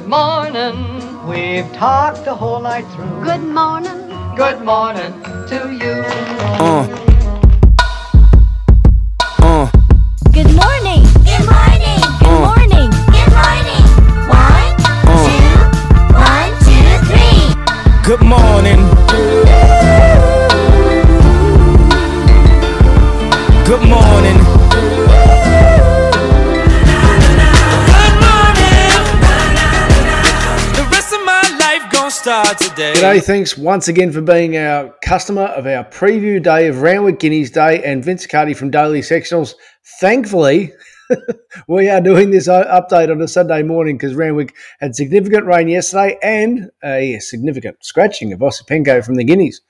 Good morning. We've talked the whole night through. Good morning. Good morning to you. Uh. Uh. Good morning. Good morning. Good Uh. morning. Good morning. One, Uh. two, one, two, three. Good morning. Today. G'day, thanks once again for being our customer of our preview day of Randwick Guineas Day and Vince Cardi from Daily Sectionals. Thankfully, we are doing this update on a Sunday morning because Randwick had significant rain yesterday and a significant scratching of Osipenko from the Guineas.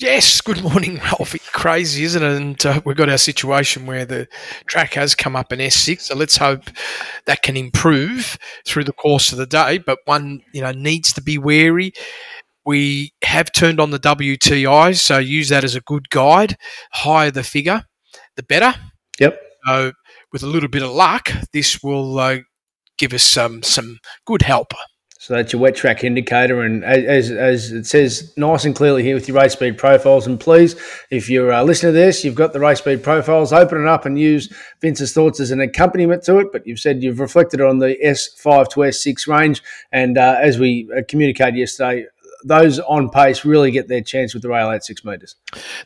Yes, good morning, Ralphie. Crazy, isn't it? And uh, we've got our situation where the track has come up in S6, so let's hope that can improve through the course of the day. But one, you know, needs to be wary. We have turned on the WTI, so use that as a good guide. Higher the figure, the better. Yep. So, with a little bit of luck, this will uh, give us some some good help. So that's your wet track indicator, and as, as it says nice and clearly here with your race speed profiles. And please, if you're uh, listening to this, you've got the race speed profiles, open it up and use Vince's thoughts as an accompaniment to it. But you've said you've reflected on the S5 to S6 range, and uh, as we uh, communicated yesterday, those on pace really get their chance with the rail at six metres.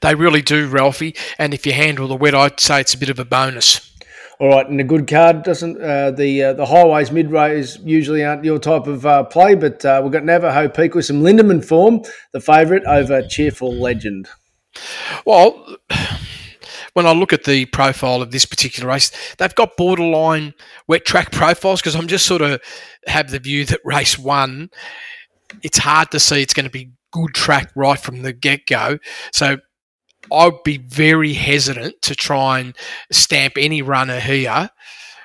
They really do, Ralphie. And if you handle the wet, I'd say it's a bit of a bonus. All right, and a good card doesn't uh, the uh, the highways mid rays usually aren't your type of uh, play, but uh, we've got Navajo Peak with some Lindemann form, the favourite over Cheerful Legend. Well, when I look at the profile of this particular race, they've got borderline wet track profiles because I'm just sort of have the view that race one, it's hard to see it's going to be good track right from the get go. So I'd be very hesitant to try and stamp any runner here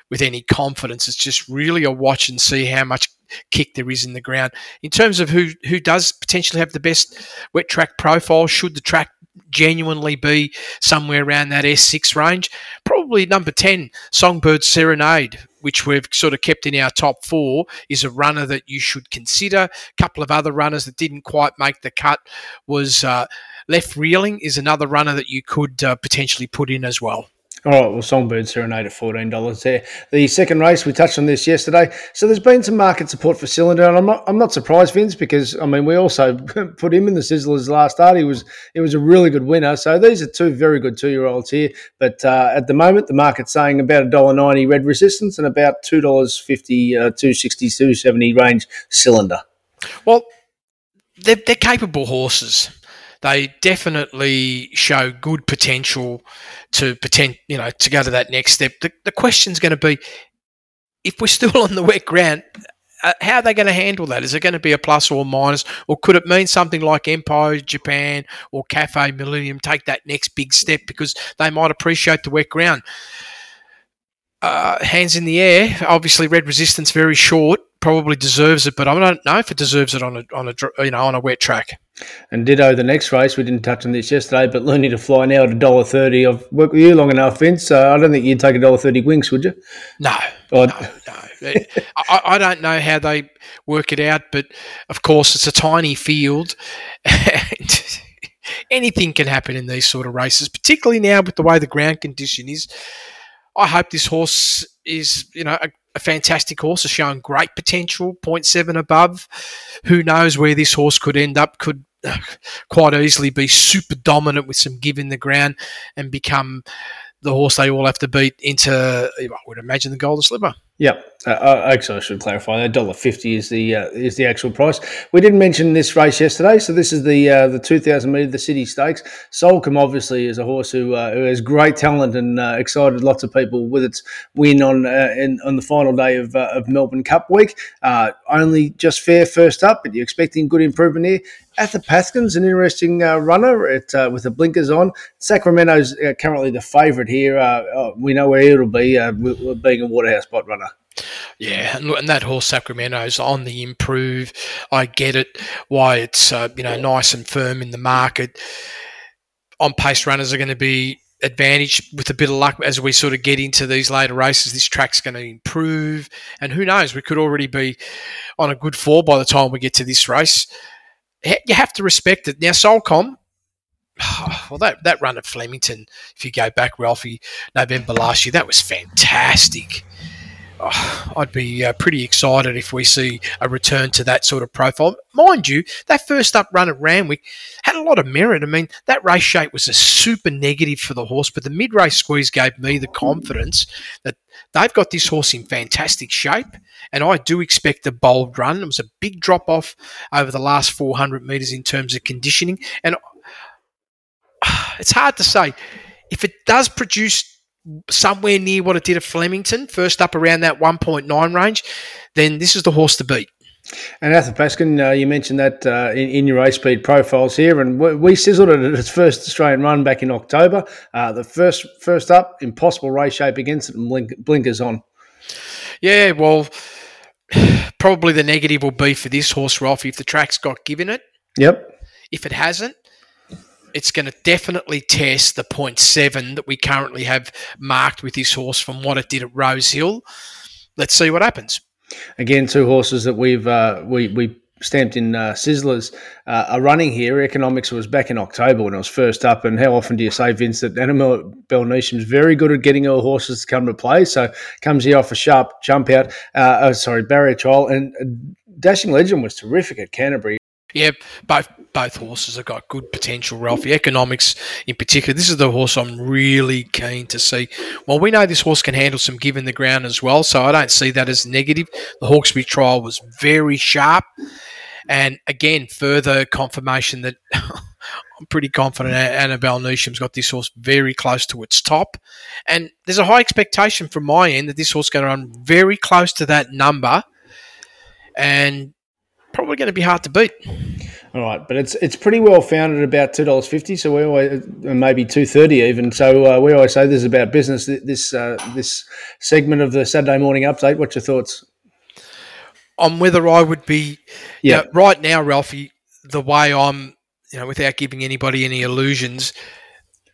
with any confidence. It's just really a watch and see how much kick there is in the ground. In terms of who who does potentially have the best wet track profile, should the track genuinely be somewhere around that S6 range, probably number 10, Songbird Serenade, which we've sort of kept in our top four, is a runner that you should consider. A couple of other runners that didn't quite make the cut was uh, Left Reeling is another runner that you could uh, potentially put in as well. All right, well, Songbird Serenade at fourteen dollars there. The second race we touched on this yesterday, so there's been some market support for Cylinder, and I'm not, I'm not surprised, Vince, because I mean we also put him in the Sizzlers last start. He was it was a really good winner. So these are two very good two year olds here, but uh, at the moment the market's saying about a dollar ninety red resistance and about two dollars fifty, uh, two sixty, two seventy range Cylinder. Well, they're, they're capable horses. They definitely show good potential to pretend, you know, to go to that next step. The, the question's going to be, if we're still on the wet ground, uh, how are they going to handle that? Is it going to be a plus or a minus, or could it mean something like Empire Japan or Cafe Millennium take that next big step because they might appreciate the wet ground? Uh, hands in the air. Obviously, red resistance very short. Probably deserves it, but I don't know if it deserves it on a on a you know on a wet track. And ditto the next race. We didn't touch on this yesterday, but learning to fly now at a dollar thirty. I've worked with you long enough, Vince. So I don't think you'd take a dollar thirty wings, would you? No, Or- no, no. I, I don't know how they work it out, but of course it's a tiny field, and anything can happen in these sort of races, particularly now with the way the ground condition is. I hope this horse is, you know, a, a fantastic horse, has shown great potential, 0.7 above. Who knows where this horse could end up? Could quite easily be super dominant with some give in the ground and become the horse they all have to beat into, I would imagine, the Golden Slipper. Yep. Uh, uh, actually, I should clarify that dollar fifty is the uh, is the actual price. We didn't mention this race yesterday, so this is the uh, the two thousand meter the City Stakes. Soulcombe obviously is a horse who uh, who has great talent and uh, excited lots of people with its win on in, on the final day of, of Melbourne Cup week. Only just fair first up, but you're expecting good improvement here. Athabaskan's an interesting uh, runner at, uh, with the blinkers on. Sacramento's uh, currently the favourite here. Uh, we know where it'll be, being a Waterhouse spot runner. Yeah, and, that horse Sacramento's on the improve. I get it why it's uh, you know nice and firm in the market. On pace runners are going to be advantage with a bit of luck as we sort of get into these later races. This track's going to improve, and who knows? We could already be on a good four by the time we get to this race. You have to respect it. Now, Soulcombe, well, that that run at Flemington, if you go back, Ralphie, November last year, that was fantastic. I'd be uh, pretty excited if we see a return to that sort of profile. Mind you, that first up run at Randwick had a lot of merit. I mean, that race shape was a super negative for the horse, but the mid race squeeze gave me the confidence that they've got this horse in fantastic shape. And I do expect a bold run. It was a big drop off over the last 400 metres in terms of conditioning. And it's hard to say. If it does produce somewhere near what it did at Flemington, first up around that 1.9 range, then this is the horse to beat. And Athabaskan, uh, you mentioned that uh, in, in your race speed profiles here, and we, we sizzled it at its first Australian run back in October. Uh, the first first up, impossible race shape against it, and blink, blinkers on. Yeah, well, probably the negative will be for this horse, Ralphie, if the track's got given it. Yep. If it hasn't, it's going to definitely test the 0.7 that we currently have marked with this horse from what it did at Rose Hill. Let's see what happens. Again, two horses that we've uh, we we stamped in uh, Sizzlers uh, are running here. Economics was back in October when it was first up, and how often do you say, Vince, that Animal Annabelle is very good at getting her horses to come to play? So comes here off a sharp jump out, uh, oh, sorry, barrier trial, and uh, Dashing Legend was terrific at Canterbury. Yeah, both both horses have got good potential, Ralphie. Economics in particular. This is the horse I'm really keen to see. Well, we know this horse can handle some give in the ground as well, so I don't see that as negative. The Hawkesbury trial was very sharp. And again, further confirmation that I'm pretty confident Annabel Neasham's got this horse very close to its top. And there's a high expectation from my end that this horse is going to run very close to that number and probably going to be hard to beat. All right, but it's it's pretty well founded at about two dollars fifty. So we always maybe two thirty even. So uh, we always say this is about business. This uh, this segment of the Saturday morning update. What's your thoughts? on whether I would be, Yeah. yeah, right now, Ralphie, the way I'm, you know, without giving anybody any illusions,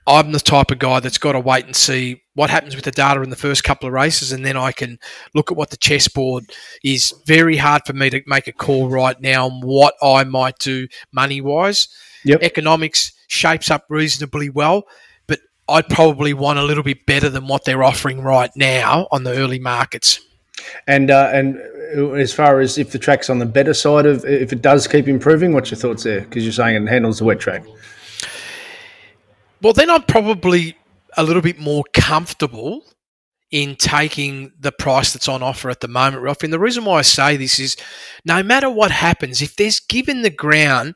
I'm the type of guy that's got to wait and see what happens with the data in the first couple of races, and then I can look at what the chessboard is. Very hard for me to make a call right now on what I might do money wise. Yep. Economics shapes up reasonably well, but I'd probably want a little bit better than what they're offering right now on the early markets. And uh, and uh, as far as if the track's on the better side of if it does keep improving, what's your thoughts there? Because you're saying it handles the wet track. Well, then I'm probably a little bit more comfortable in taking the price that's on offer at the moment, Ralph. And the reason why I say this is no matter what happens, if there's given the ground,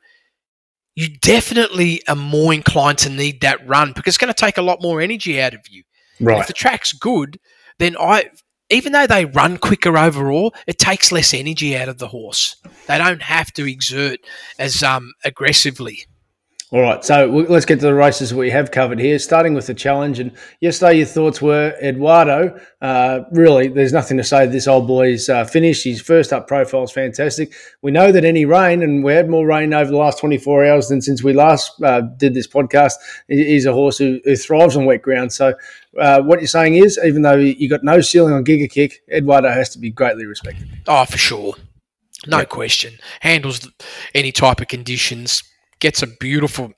you definitely are more inclined to need that run because it's going to take a lot more energy out of you. And If the track's good, then I, even though they run quicker overall, it takes less energy out of the horse. They don't have to exert as um, aggressively. All right, so let's get to the races we have covered here, starting with the challenge. And yesterday, your thoughts were Eduardo. Uh, really, there's nothing to say. This old boy's uh, finished. His first up profile is fantastic. We know that any rain, and we had more rain over the last 24 hours than since we last uh, did this podcast. He's a horse who, who thrives on wet ground. So, uh, what you're saying is, even though you got no ceiling on Giga Kick, Eduardo has to be greatly respected. Oh, for sure. No question. Handles any type of conditions, gets a beautiful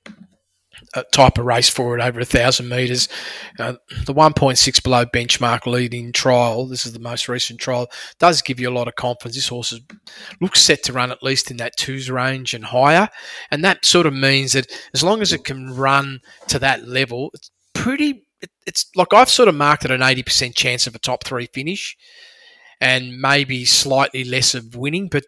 uh, type of race for it over a thousand metres. Uh, the 1.6 below benchmark leading trial, this is the most recent trial, does give you a lot of confidence. This horse is, looks set to run at least in that twos range and higher. And that sort of means that as long as it can run to that level, it's pretty. It, it's like I've sort of marked it an 80% chance of a top three finish and maybe slightly less of winning. But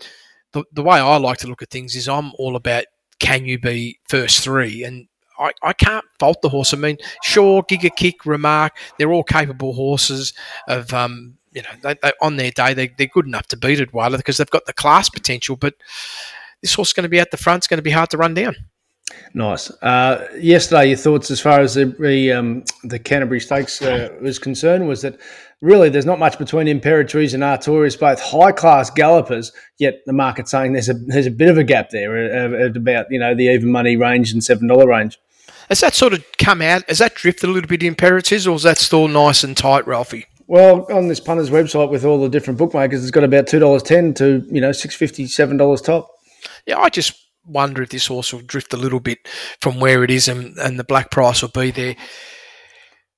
the, the way I like to look at things is I'm all about can you be first three? And I, I can't fault the horse. I mean, sure, Giga Kick, Remark, they're all capable horses of, um, you know, they, they, on their day, they, they're good enough to beat Eduardo because they've got the class potential. But this horse is going to be at the front. It's going to be hard to run down. Nice. Uh, yesterday, your thoughts as far as the the, um, the Canterbury Stakes uh, was concerned was that really there's not much between Imperatrice and Artorius, both high class gallopers. Yet the market's saying there's a there's a bit of a gap there at, at about you know the even money range and seven dollar range. Has that sort of come out? Has that drifted a little bit in or is that still nice and tight, Ralphie? Well, on this punter's website with all the different bookmakers, it's got about two dollars ten to you know six fifty seven dollars top. Yeah, I just wonder if this horse will drift a little bit from where it is, and, and the black price will be there.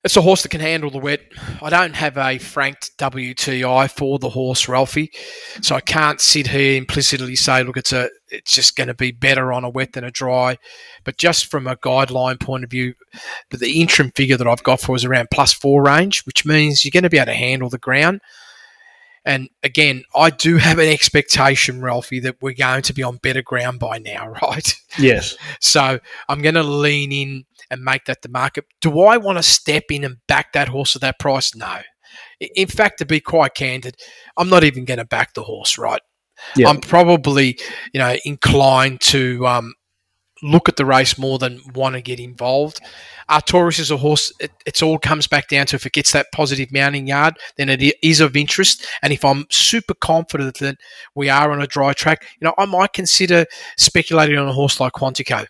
It's a horse that can handle the wet. I don't have a franked WTI for the horse, Ralphie, so I can't sit here implicitly say, look, it's a, it's just going to be better on a wet than a dry. But just from a guideline point of view, the, interim figure that I've got for is around plus four range, which means you're going to be able to handle the ground. And again, I do have an expectation, Ralphie, that we're going to be on better ground by now, right? Yes. So I'm going to lean in and make that the market. Do I want to step in and back that horse at that price? No. In fact, to be quite candid, I'm not even going to back the horse, right? Yeah. I'm probably, you know, inclined to um, look at the race more than want to get involved. Artorius is a horse. It, it's all comes back down to if it gets that positive mounting yard, then it is of interest. And if I'm super confident that we are on a dry track, you know, I might consider speculating on a horse like Quantico.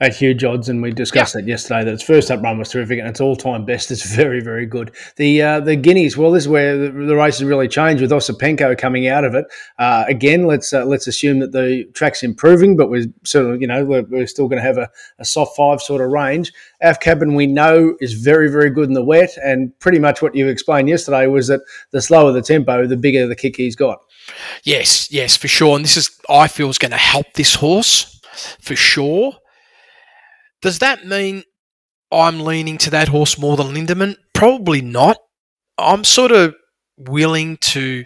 At huge odds, and we discussed that yesterday. That its first up run was terrific, and its all time best is very, very good. The uh, the guineas, well, this is where the, the race has really changed with Osipenko coming out of it. Uh, again, let's uh, let's assume that the track's improving, but we're sort of you know we're, we're still going to have a, a soft five sort of range. Af Cabin we know is very, very good in the wet, and pretty much what you explained yesterday was that the slower the tempo, the bigger the kick he's got. Yes, yes, for sure. And this is, I feel, is going to help this horse for sure. Does that mean I'm leaning to that horse more than Lindemann? Probably not. I'm sort of willing to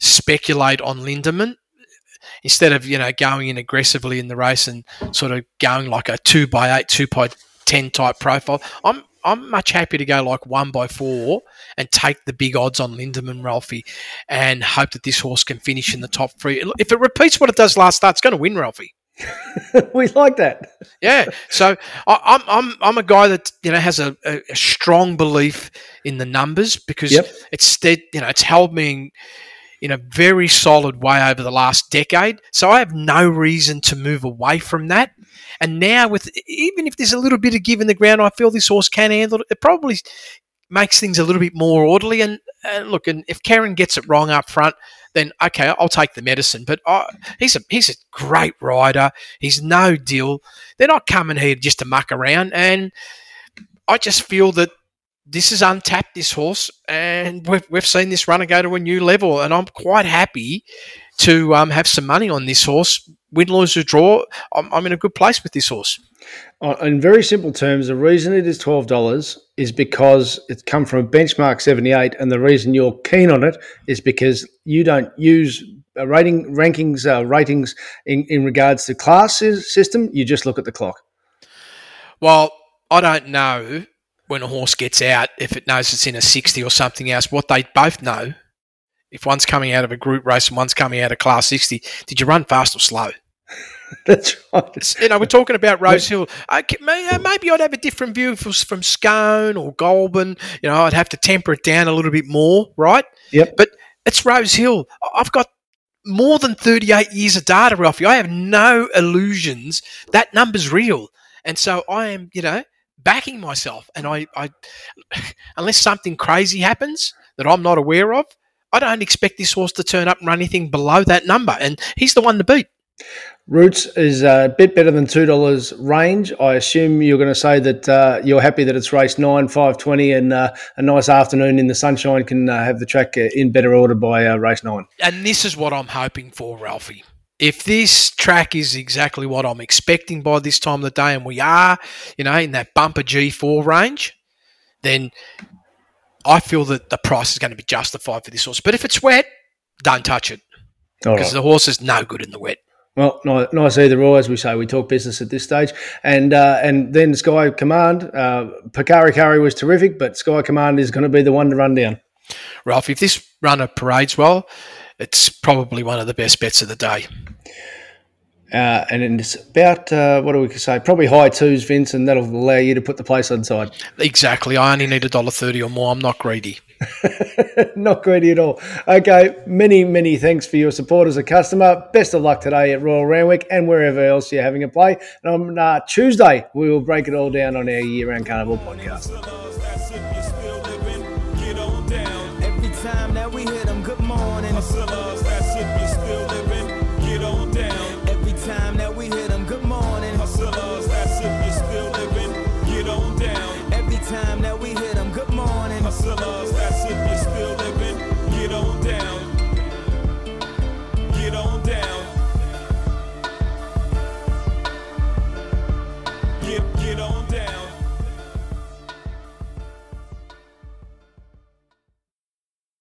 speculate on Lindemann instead of you know going in aggressively in the race and sort of going like a two by eight, two by ten type profile. I'm I'm much happy to go like one by four and take the big odds on Lindemann Ralphie and hope that this horse can finish in the top three. If it repeats what it does last start, it's going to win Ralphie. we like that. Yeah. So I, I'm I'm I'm a guy that you know has a, a, a strong belief in the numbers because Yep. it's stead you know it's held me in, in a very solid way over the last decade. So I have no reason to move away from that. And now with even if there's a little bit of give in the ground, I feel this horse can handle it. It probably makes things a little bit more orderly. And uh, look, and if Karen gets it wrong up front, then okay, I'll take the medicine. But I, he's a he's a great rider. He's no deal. They're not coming here just to muck around. And I just feel that this is untapped. This horse, and we've we've seen this runner go to a new level. And I'm quite happy to um, have some money on this horse. Win, lose, or draw. I'm, I'm in a good place with this horse. In very simple terms, the reason it is twelve dollars is because it's come from a benchmark seventy eight, and the reason you're keen on it is because you don't use uh, rating rankings uh, ratings in, in regards to class system. You just look at the clock. Well, I don't know when a horse gets out if it knows it's in a 60 or something else. What they both know, if one's coming out of a group race and one's coming out of class 60, did you run fast or slow? That's right. You know, we're talking about Rose Hill. May- uh, maybe I'd have a different view if it was from Scone or Goulburn. You know, I'd have to temper it down a little bit more, right? Yep. But it's Rose Hill. I've got more than 38 years of data, Ralphie. I have no illusions. That number's real. And so I am, you know, backing myself. And I, I unless something crazy happens that I'm not aware of, I don't expect this horse to turn up and run anything below that number. And he's the one to beat. Roots is a bit better than two dollars range. I assume you're going to say that uh, you're happy that it's race nine, five twenty, and uh, a nice afternoon in the sunshine can uh, have the track in better order by uh, race nine. and this is what I'm hoping for, Ralphie. If this track is exactly what I'm expecting by this time of the day, and we are, you know, in that bumper G4 range, then I feel that the price is going to be justified for this horse. But if it's wet, don't touch it because right. the horse is no good in the wet. Well, ni- nice either or, as we say. We talk business at this stage, and uh, and then Sky Command. Uh, Pakari Kari was terrific, but Sky Command is going to be the one to run down. Ralph, if this runner parades well, it's probably one of the best bets of the day. Uh, and it's about uh, what do we say? Probably high twos, Vince, and that'll allow you to put the place on inside. Exactly. I only need a dollar thirty or more. I'm not greedy. Not greedy at all. Okay, many, many thanks for your support as a customer. Best of luck today at Royal Randwick and wherever else you're having a play. And on uh, Tuesday, we will break it all down on our year round carnival podcast time that we hit them. Good morning. Hustlers, that's